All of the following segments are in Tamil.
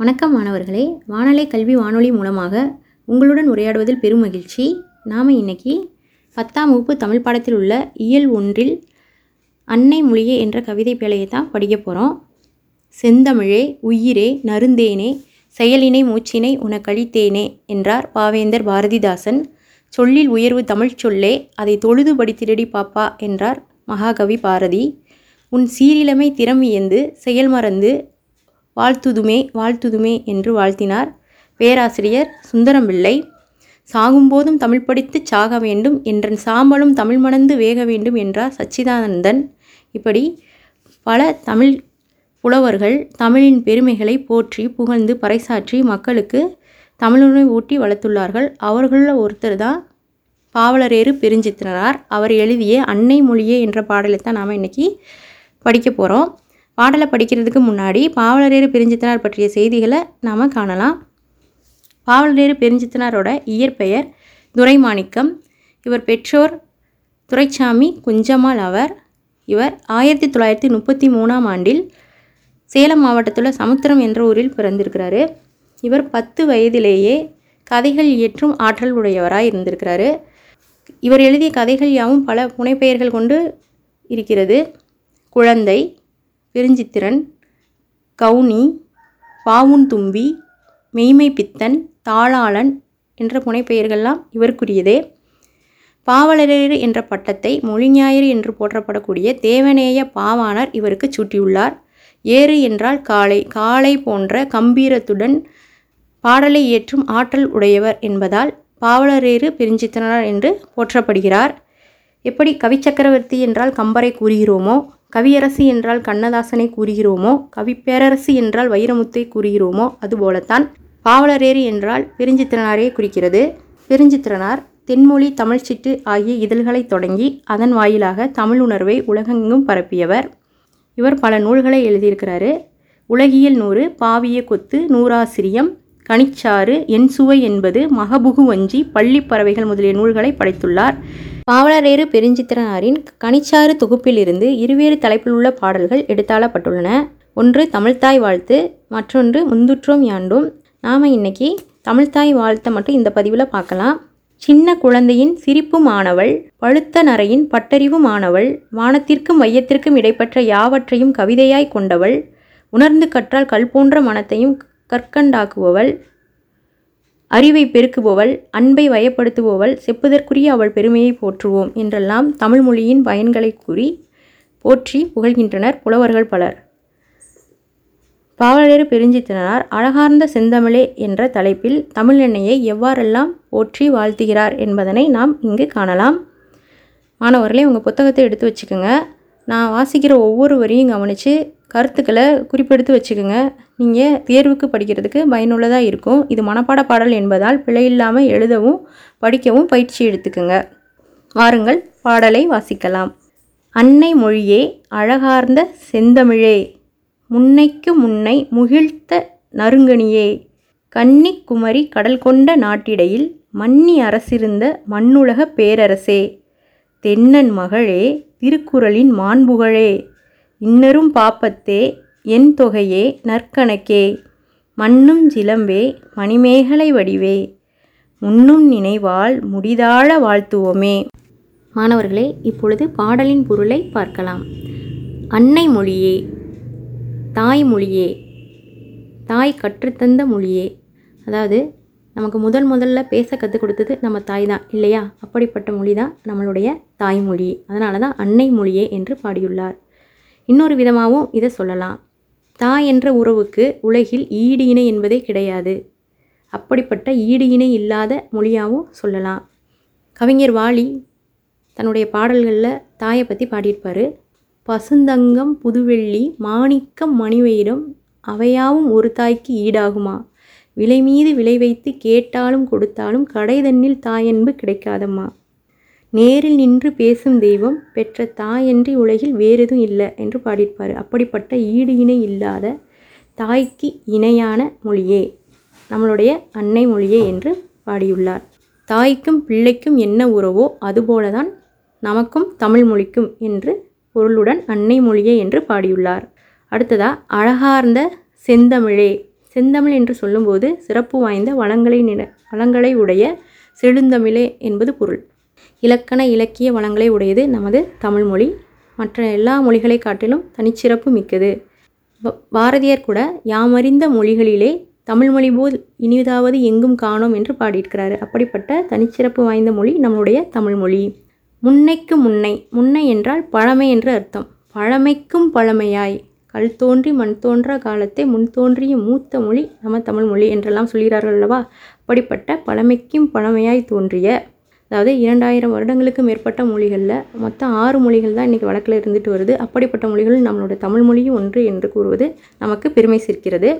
வணக்கம் மாணவர்களே வானலை கல்வி வானொலி மூலமாக உங்களுடன் உரையாடுவதில் பெரும் மகிழ்ச்சி நாம் இன்னைக்கு பத்தாம் வகுப்பு தமிழ் பாடத்தில் உள்ள இயல் ஒன்றில் அன்னை மொழியே என்ற கவிதை பேழையை தான் படிக்க போகிறோம் செந்தமிழே உயிரே நருந்தேனே செயலினை மூச்சினை உனக்கழித்தேனே என்றார் பாவேந்தர் பாரதிதாசன் சொல்லில் உயர்வு தமிழ் சொல்லே அதை தொழுது படித்திரடி பாப்பா என்றார் மகாகவி பாரதி உன் சீரிலமை திறம் இயந்து செயல் மறந்து வாழ்த்துதுமே வாழ்த்துதுமே என்று வாழ்த்தினார் பேராசிரியர் சுந்தரம்பிள்ளை சாகும்போதும் தமிழ் படித்து சாக வேண்டும் என்றன் சாம்பலும் தமிழ் மணந்து வேக வேண்டும் என்றார் சச்சிதானந்தன் இப்படி பல தமிழ் புலவர்கள் தமிழின் பெருமைகளை போற்றி புகழ்ந்து பறைசாற்றி மக்களுக்கு தமிழுணை ஊட்டி வளர்த்துள்ளார்கள் அவர்களில் ஒருத்தர் தான் பாவலரேறு பெருஞ்சித்திரனார் அவர் எழுதிய அன்னை மொழியே என்ற பாடலை தான் நாம் இன்றைக்கி படிக்க போகிறோம் பாடலை படிக்கிறதுக்கு முன்னாடி பாவலரேறு பிரிஞ்சித்தனார் பற்றிய செய்திகளை நாம் காணலாம் பாவலரேறு பெருஞ்சித்தனாரோட இயற்பெயர் துரைமாணிக்கம் இவர் பெற்றோர் துரைச்சாமி குஞ்சம்மாள் அவர் இவர் ஆயிரத்தி தொள்ளாயிரத்தி முப்பத்தி மூணாம் ஆண்டில் சேலம் மாவட்டத்தில் சமுத்திரம் என்ற ஊரில் பிறந்திருக்கிறாரு இவர் பத்து வயதிலேயே கதைகள் இயற்றும் ஆற்றல் உடையவராக இருந்திருக்கிறாரு இவர் எழுதிய கதைகள் யாவும் பல புனைப்பெயர்கள் கொண்டு இருக்கிறது குழந்தை பெருஞ்சித்திரன் கவுனி பாவுன்தும்பி மெய்மை பித்தன் தாளாளன் என்ற புனைப்பெயர்கள்லாம் இவருக்குரியதே பாவலரேறு என்ற பட்டத்தை மொழிஞாயிறு என்று போற்றப்படக்கூடிய தேவநேய பாவாணர் இவருக்கு சூட்டியுள்ளார் ஏறு என்றால் காளை காளை போன்ற கம்பீரத்துடன் பாடலை ஏற்றும் ஆற்றல் உடையவர் என்பதால் பாவலரேறு பெருஞ்சித்தனார் என்று போற்றப்படுகிறார் எப்படி கவிச்சக்கரவர்த்தி என்றால் கம்பரை கூறுகிறோமோ கவியரசி என்றால் கண்ணதாசனை கூறுகிறோமோ கவிப்பேரரசி என்றால் வைரமுத்தை கூறுகிறோமோ அதுபோலத்தான் பாவலரேறு என்றால் பெருஞ்சித்திரனாரே குறிக்கிறது பெருஞ்சித்திரனார் தென்மொழி தமிழ்ச்சிட்டு ஆகிய இதழ்களை தொடங்கி அதன் வாயிலாக தமிழ் உணர்வை உலகெங்கும் பரப்பியவர் இவர் பல நூல்களை எழுதியிருக்கிறாரு உலகியல் நூறு பாவிய கொத்து நூறாசிரியம் கனிச்சாறு என் சுவை என்பது மகபுகு வஞ்சி பள்ளி பறவைகள் முதலிய நூல்களை படைத்துள்ளார் பாவலரேறு பெருஞ்சித்திரனாரின் கனிச்சாறு தொகுப்பிலிருந்து இருவேறு தலைப்பில் உள்ள பாடல்கள் எடுத்தாளப்பட்டுள்ளன ஒன்று தமிழ்தாய் வாழ்த்து மற்றொன்று முந்துற்றோம் யாண்டும் நாம் இன்னைக்கு தமிழ்தாய் வாழ்த்த மட்டும் இந்த பதிவில் பார்க்கலாம் சின்ன குழந்தையின் சிரிப்பு மாணவள் பழுத்த நரையின் பட்டறிவு மாணவள் வானத்திற்கும் மையத்திற்கும் இடைப்பட்ட யாவற்றையும் கவிதையாய் கொண்டவள் உணர்ந்து கற்றால் கல் போன்ற மனத்தையும் கற்கண்டாக்குபவள் அறிவை பெருக்குபவள் அன்பை வயப்படுத்துபவள் செப்புதற்குரிய அவள் பெருமையை போற்றுவோம் என்றெல்லாம் தமிழ் மொழியின் பயன்களை கூறி போற்றி புகழ்கின்றனர் புலவர்கள் பலர் பாவலரு பெருஞ்சித்தனார் அழகார்ந்த செந்தமிழே என்ற தலைப்பில் தமிழெண்ணையை எவ்வாறெல்லாம் போற்றி வாழ்த்துகிறார் என்பதனை நாம் இங்கு காணலாம் மாணவர்களே உங்கள் புத்தகத்தை எடுத்து வச்சுக்கோங்க நான் வாசிக்கிற ஒவ்வொரு வரியும் கவனித்து கருத்துக்களை குறிப்பெடுத்து வச்சுக்கோங்க நீங்கள் தேர்வுக்கு படிக்கிறதுக்கு பயனுள்ளதாக இருக்கும் இது மனப்பாட பாடல் என்பதால் பிழை இல்லாமல் எழுதவும் படிக்கவும் பயிற்சி எடுத்துக்கோங்க வாருங்கள் பாடலை வாசிக்கலாம் அன்னை மொழியே அழகார்ந்த செந்தமிழே முன்னைக்கு முன்னை முகிழ்த்த நறுங்கணியே கன்னி குமரி கடல் கொண்ட நாட்டிடையில் மன்னி அரசிருந்த மண்ணுலக பேரரசே தென்னன் மகளே திருக்குறளின் மாண்புகழே இன்னரும் பாப்பத்தே என் தொகையே நற்கணக்கே மண்ணும் சிலம்பே மணிமேகலை வடிவே முன்னும் நினைவால் முடிதாழ வாழ்த்துவோமே மாணவர்களே இப்பொழுது பாடலின் பொருளை பார்க்கலாம் அன்னை மொழியே தாய் மொழியே தாய் கற்றுத்தந்த மொழியே அதாவது நமக்கு முதல் முதல்ல பேச கற்றுக் கொடுத்தது நம்ம தாய் தான் இல்லையா அப்படிப்பட்ட மொழி தான் நம்மளுடைய தாய்மொழி அதனால தான் அன்னை மொழியே என்று பாடியுள்ளார் இன்னொரு விதமாகவும் இதை சொல்லலாம் தாய் என்ற உறவுக்கு உலகில் ஈடு இணை என்பதே கிடையாது அப்படிப்பட்ட ஈடு இணை இல்லாத மொழியாகவும் சொல்லலாம் கவிஞர் வாலி தன்னுடைய பாடல்களில் தாயை பற்றி பாடியிருப்பார் பசுந்தங்கம் புதுவெள்ளி மாணிக்கம் மணிவயிரம் அவையாவும் ஒரு தாய்க்கு ஈடாகுமா விலை மீது விலை வைத்து கேட்டாலும் கொடுத்தாலும் கடைதண்ணில் தாயன்பு கிடைக்காதம்மா நேரில் நின்று பேசும் தெய்வம் பெற்ற தாயன்றி உலகில் வேறெதும் இல்லை என்று பாடியிருப்பார் அப்படிப்பட்ட ஈடு இணை இல்லாத தாய்க்கு இணையான மொழியே நம்மளுடைய அன்னை மொழியே என்று பாடியுள்ளார் தாய்க்கும் பிள்ளைக்கும் என்ன உறவோ அதுபோலதான் நமக்கும் தமிழ் மொழிக்கும் என்று பொருளுடன் அன்னை மொழியே என்று பாடியுள்ளார் அடுத்ததா அழகார்ந்த செந்தமிழே செந்தமிழ் என்று சொல்லும்போது சிறப்பு வாய்ந்த வளங்களை நில வளங்களை உடைய செழுந்தமிழே என்பது பொருள் இலக்கண இலக்கிய வளங்களை உடையது நமது தமிழ்மொழி மற்ற எல்லா மொழிகளை காட்டிலும் தனிச்சிறப்பு மிக்கது பாரதியார் கூட யாமறிந்த மொழிகளிலே தமிழ்மொழி போல் இனிதாவது எங்கும் காணோம் என்று பாடியிருக்கிறாரு அப்படிப்பட்ட தனிச்சிறப்பு வாய்ந்த மொழி நம்மளுடைய தமிழ்மொழி முன்னைக்கு முன்னை முன்னை என்றால் பழமை என்று அர்த்தம் பழமைக்கும் பழமையாய் கல் தோன்றி மண் தோன்றா காலத்தை முன் தோன்றிய மூத்த மொழி நம்ம தமிழ்மொழி என்றெல்லாம் சொல்கிறார்கள் அல்லவா அப்படிப்பட்ட பழமைக்கும் பழமையாய் தோன்றிய அதாவது இரண்டாயிரம் வருடங்களுக்கு மேற்பட்ட மொழிகளில் மொத்தம் ஆறு மொழிகள் தான் இன்றைக்கி வழக்கில் இருந்துட்டு வருது அப்படிப்பட்ட மொழிகள் நம்மளோட தமிழ் மொழியும் ஒன்று என்று கூறுவது நமக்கு பெருமை சேர்க்கிறது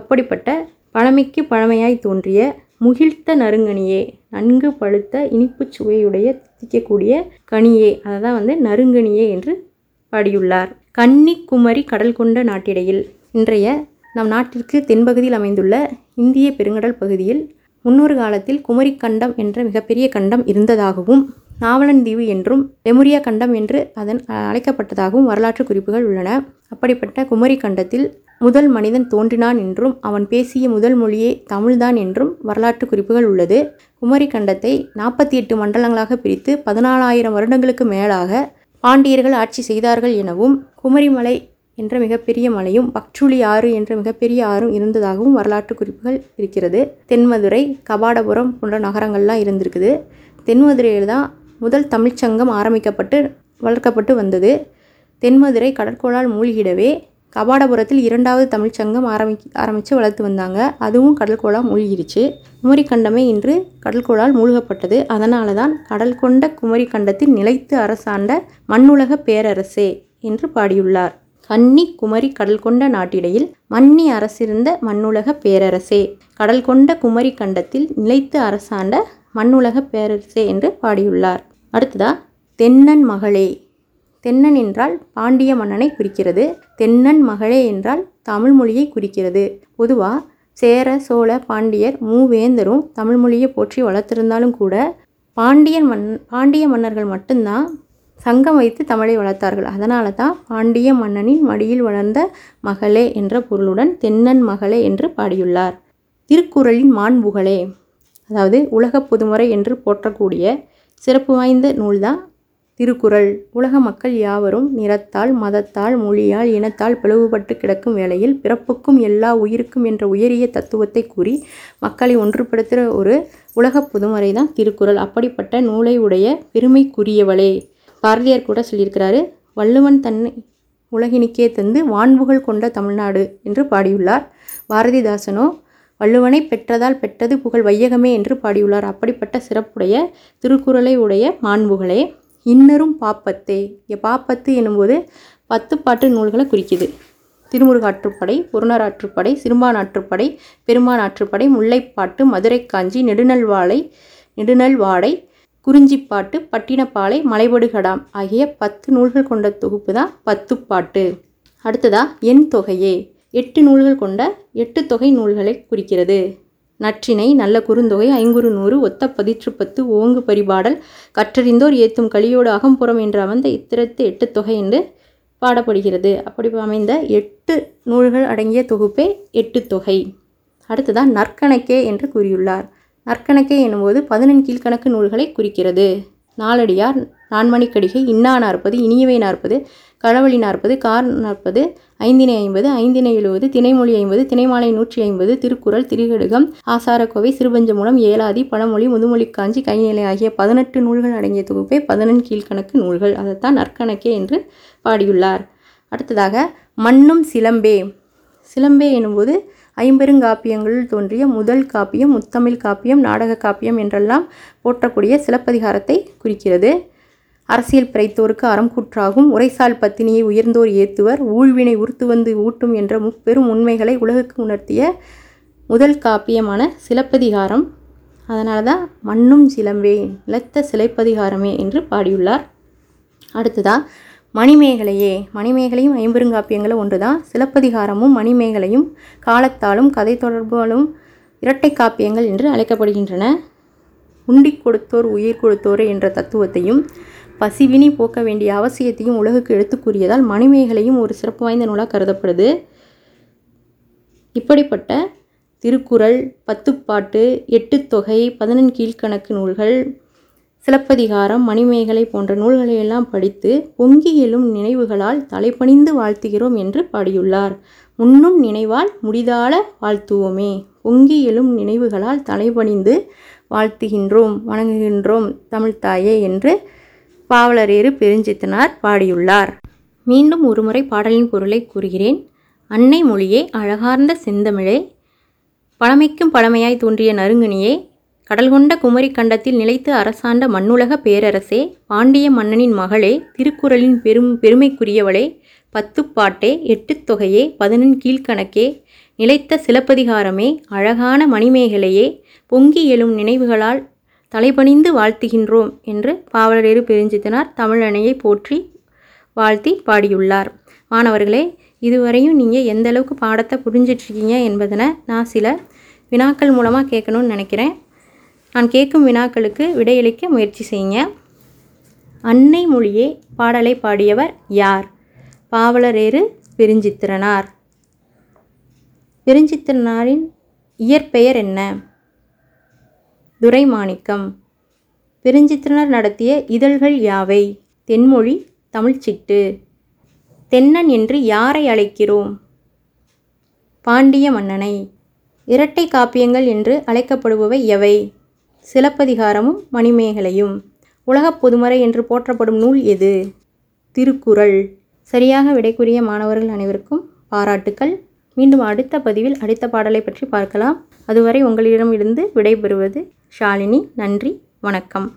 அப்படிப்பட்ட பழமைக்கு பழமையாய் தோன்றிய முகிழ்த்த நறுங்கணியே நன்கு பழுத்த இனிப்பு சுவையுடைய திக்கக்கூடிய கனியே அதை தான் வந்து நறுங்கணியே என்று பாடியுள்ளார் கன்னி குமரி கடல் கொண்ட நாட்டிடையில் இன்றைய நம் நாட்டிற்கு தென்பகுதியில் அமைந்துள்ள இந்திய பெருங்கடல் பகுதியில் முன்னொரு காலத்தில் குமரி கண்டம் என்ற மிகப்பெரிய கண்டம் இருந்ததாகவும் நாவலன் தீவு என்றும் லெமுரியா கண்டம் என்று அதன் அழைக்கப்பட்டதாகவும் வரலாற்று குறிப்புகள் உள்ளன அப்படிப்பட்ட குமரி கண்டத்தில் முதல் மனிதன் தோன்றினான் என்றும் அவன் பேசிய முதல் மொழியே தமிழ்தான் என்றும் வரலாற்று குறிப்புகள் உள்ளது குமரி கண்டத்தை நாற்பத்தி எட்டு மண்டலங்களாக பிரித்து பதினாலாயிரம் வருடங்களுக்கு மேலாக பாண்டியர்கள் ஆட்சி செய்தார்கள் எனவும் குமரிமலை என்ற மிகப்பெரிய மலையும் பக்சுளி ஆறு என்ற மிகப்பெரிய ஆறும் இருந்ததாகவும் வரலாற்று குறிப்புகள் இருக்கிறது தென்மதுரை கபாடபுரம் போன்ற நகரங்கள்லாம் இருந்திருக்குது தென்மதுரையில் தான் முதல் தமிழ்ச்சங்கம் ஆரம்பிக்கப்பட்டு வளர்க்கப்பட்டு வந்தது தென்மதுரை கடற்கோளால் மூழ்கிடவே கபாடபுரத்தில் இரண்டாவது தமிழ்ச்சங்கம் ஆரம்பி ஆரம்பித்து வளர்த்து வந்தாங்க அதுவும் கடல்கோளால் மூழ்கிடுச்சு குமரிக்கண்டமே இன்று கடல்கோளால் மூழ்கப்பட்டது அதனால தான் கடல் கொண்ட குமரிக்கண்டத்தின் நிலைத்து அரசாண்ட மண்ணுலக பேரரசே என்று பாடியுள்ளார் கன்னி குமரி கடல் கொண்ட நாட்டிடையில் மன்னி அரசிருந்த மண்ணுலக பேரரசே கடல் கொண்ட குமரி கண்டத்தில் நிலைத்து அரசாண்ட மண்ணுலக பேரரசே என்று பாடியுள்ளார் அடுத்ததா தென்னன் மகளே தென்னன் என்றால் பாண்டிய மன்னனை குறிக்கிறது தென்னன் மகளே என்றால் தமிழ் மொழியை குறிக்கிறது பொதுவாக சேர சோழ பாண்டியர் மூவேந்தரும் தமிழ் மொழியை போற்றி வளர்த்திருந்தாலும் கூட பாண்டியன் மன் பாண்டிய மன்னர்கள் மட்டும்தான் சங்கம் வைத்து தமிழை வளர்த்தார்கள் அதனால தான் பாண்டிய மன்னனின் மடியில் வளர்ந்த மகளே என்ற பொருளுடன் தென்னன் மகளே என்று பாடியுள்ளார் திருக்குறளின் மாண்புகளே அதாவது உலக பொதுமுறை என்று போற்றக்கூடிய சிறப்பு வாய்ந்த நூல்தான் திருக்குறள் உலக மக்கள் யாவரும் நிறத்தால் மதத்தால் மொழியால் இனத்தால் பிளவுபட்டு கிடக்கும் வேளையில் பிறப்புக்கும் எல்லா உயிருக்கும் என்ற உயரிய தத்துவத்தை கூறி மக்களை ஒன்றுபடுத்துகிற ஒரு உலக புதுமறைதான் தான் திருக்குறள் அப்படிப்பட்ட நூலை உடைய பெருமைக்குரியவளே பாரதியார் கூட சொல்லியிருக்கிறாரு வள்ளுவன் தன்னை உலகினுக்கே தந்து வான்புகள் கொண்ட தமிழ்நாடு என்று பாடியுள்ளார் பாரதிதாசனோ வள்ளுவனை பெற்றதால் பெற்றது புகழ் வையகமே என்று பாடியுள்ளார் அப்படிப்பட்ட சிறப்புடைய திருக்குறளை உடைய மாண்புகளே இன்னரும் பாப்பத்தே பாப்பத்து எனும்போது பத்து பாட்டு நூல்களை குறிக்குது திருமுருகாற்றுப்படை புறநராற்றுப்படை சிறும்பானாற்றுப்படை பெருமானாற்றுப்படை முல்லைப்பாட்டு மதுரை காஞ்சி நெடுநல்வாழை நெடுநல்வாடை குறிஞ்சிப்பாட்டு பட்டினப்பாலை மலைபடுகடாம் ஆகிய பத்து நூல்கள் கொண்ட தொகுப்பு தான் பத்துப்பாட்டு அடுத்ததா என் தொகையே எட்டு நூல்கள் கொண்ட எட்டு தொகை நூல்களை குறிக்கிறது நற்றினை நல்ல குறுந்தொகை ஐங்குறு நூறு ஒத்த பதிற்று பத்து ஓங்கு பரிபாடல் கற்றறிந்தோர் ஏத்தும் கலியோடு அகம்புறம் என்று அமைந்த இத்திரத்து எட்டு தொகை என்று பாடப்படுகிறது அப்படி அமைந்த எட்டு நூல்கள் அடங்கிய தொகுப்பே எட்டு தொகை அடுத்ததான் நற்கணக்கே என்று கூறியுள்ளார் நற்கணக்கை எனும்போது பதினெண் கீழ்கணக்கு நூல்களை குறிக்கிறது நாளடியார் நான்மணிக்கடிகை இன்னா நாற்பது இனியவை நாற்பது களவழி நாற்பது கார் நாற்பது ஐந்தினை ஐம்பது ஐந்தினை எழுபது தினைமொழி ஐம்பது தினைமாலை நூற்றி ஐம்பது திருக்குறள் திருகடுகம் ஆசாரக்கோவை சிறுபஞ்சமூலம் ஏலாதி பழமொழி முதுமொழி காஞ்சி கைநிலை ஆகிய பதினெட்டு நூல்கள் அடங்கிய தொகுப்பே பதினெண் கீழ்கணக்கு நூல்கள் அதைத்தான் நற்கணக்கே என்று பாடியுள்ளார் அடுத்ததாக மண்ணும் சிலம்பே சிலம்பே எனும்போது ஐம்பெருங்காப்பியங்களில் தோன்றிய முதல் காப்பியம் முத்தமிழ் காப்பியம் நாடக காப்பியம் என்றெல்லாம் போற்றக்கூடிய சிலப்பதிகாரத்தை குறிக்கிறது அரசியல் பிறைத்தோருக்கு அறம் கூற்றாகும் உரைசால் பத்தினியை உயர்ந்தோர் ஏத்துவர் ஊழ்வினை உறுத்து வந்து ஊட்டும் என்ற முப்பெரும் உண்மைகளை உலகுக்கு உணர்த்திய முதல் காப்பியமான சிலப்பதிகாரம் அதனால தான் மண்ணும் சிலம்பே நிலத்த சிலைப்பதிகாரமே என்று பாடியுள்ளார் அடுத்ததாக மணிமேகலையே மணிமேகலையும் ஐம்பெருங்காப்பியங்களும் ஒன்று தான் சிலப்பதிகாரமும் மணிமேகலையும் காலத்தாலும் கதை தொடர்பாலும் இரட்டை காப்பியங்கள் என்று அழைக்கப்படுகின்றன உண்டி கொடுத்தோர் உயிர் கொடுத்தோர் என்ற தத்துவத்தையும் பசிவினி போக்க வேண்டிய அவசியத்தையும் உலகுக்கு எடுத்து கூறியதால் மணிமேகலையும் ஒரு சிறப்பு வாய்ந்த நூலாக கருதப்படுது இப்படிப்பட்ட திருக்குறள் பத்துப்பாட்டு எட்டுத்தொகை பதினெண் கீழ்கணக்கு நூல்கள் சிலப்பதிகாரம் மணிமேகலை போன்ற நூல்களையெல்லாம் படித்து பொங்கி எழும் நினைவுகளால் தலைப்பணிந்து வாழ்த்துகிறோம் என்று பாடியுள்ளார் முன்னும் நினைவால் முடிதாள வாழ்த்துவோமே பொங்கி எழும் நினைவுகளால் தலைபணிந்து வாழ்த்துகின்றோம் வணங்குகின்றோம் தாயே என்று பாவலரேறு பெருஞ்சித்தனார் பாடியுள்ளார் மீண்டும் ஒருமுறை பாடலின் பொருளை கூறுகிறேன் அன்னை மொழியே அழகார்ந்த செந்தமிழே பழமைக்கும் பழமையாய் தோன்றிய நறுங்கணியே கடல்கொண்ட குமரி கண்டத்தில் நிலைத்து அரசாண்ட மண்ணுலக பேரரசே பாண்டிய மன்னனின் மகளே திருக்குறளின் பெரும் பெருமைக்குரியவளே பத்துப்பாட்டே எட்டுத் தொகையே பதினெண் கீழ்கணக்கே நிலைத்த சிலப்பதிகாரமே அழகான மணிமேகலையே பொங்கி எழும் நினைவுகளால் தலைபணிந்து வாழ்த்துகின்றோம் என்று பாவலரேறு பெருஞ்சித்தனார் தமிழனையை போற்றி வாழ்த்தி பாடியுள்ளார் மாணவர்களே இதுவரையும் நீங்கள் எந்த அளவுக்கு பாடத்தை புரிஞ்சிட்ருக்கீங்க என்பதனை நான் சில வினாக்கள் மூலமாக கேட்கணும்னு நினைக்கிறேன் நான் கேட்கும் வினாக்களுக்கு விடையளிக்க முயற்சி செய்யுங்க அன்னை மொழியே பாடலை பாடியவர் யார் பாவலரேறு பிரிஞ்சித்திரனார் பிரிஞ்சித்திரனாரின் இயற்பெயர் என்ன துரைமாணிக்கம் பிரிஞ்சித்திரனர் நடத்திய இதழ்கள் யாவை தென்மொழி தமிழ்ச்சிட்டு தென்னன் என்று யாரை அழைக்கிறோம் பாண்டிய மன்னனை இரட்டை காப்பியங்கள் என்று அழைக்கப்படுபவை எவை சிலப்பதிகாரமும் மணிமேகலையும் உலகப் பொதுமறை என்று போற்றப்படும் நூல் எது திருக்குறள் சரியாக விடைக்குரிய மாணவர்கள் அனைவருக்கும் பாராட்டுக்கள் மீண்டும் அடுத்த பதிவில் அடுத்த பாடலை பற்றி பார்க்கலாம் அதுவரை உங்களிடமிருந்து விடைபெறுவது ஷாலினி நன்றி வணக்கம்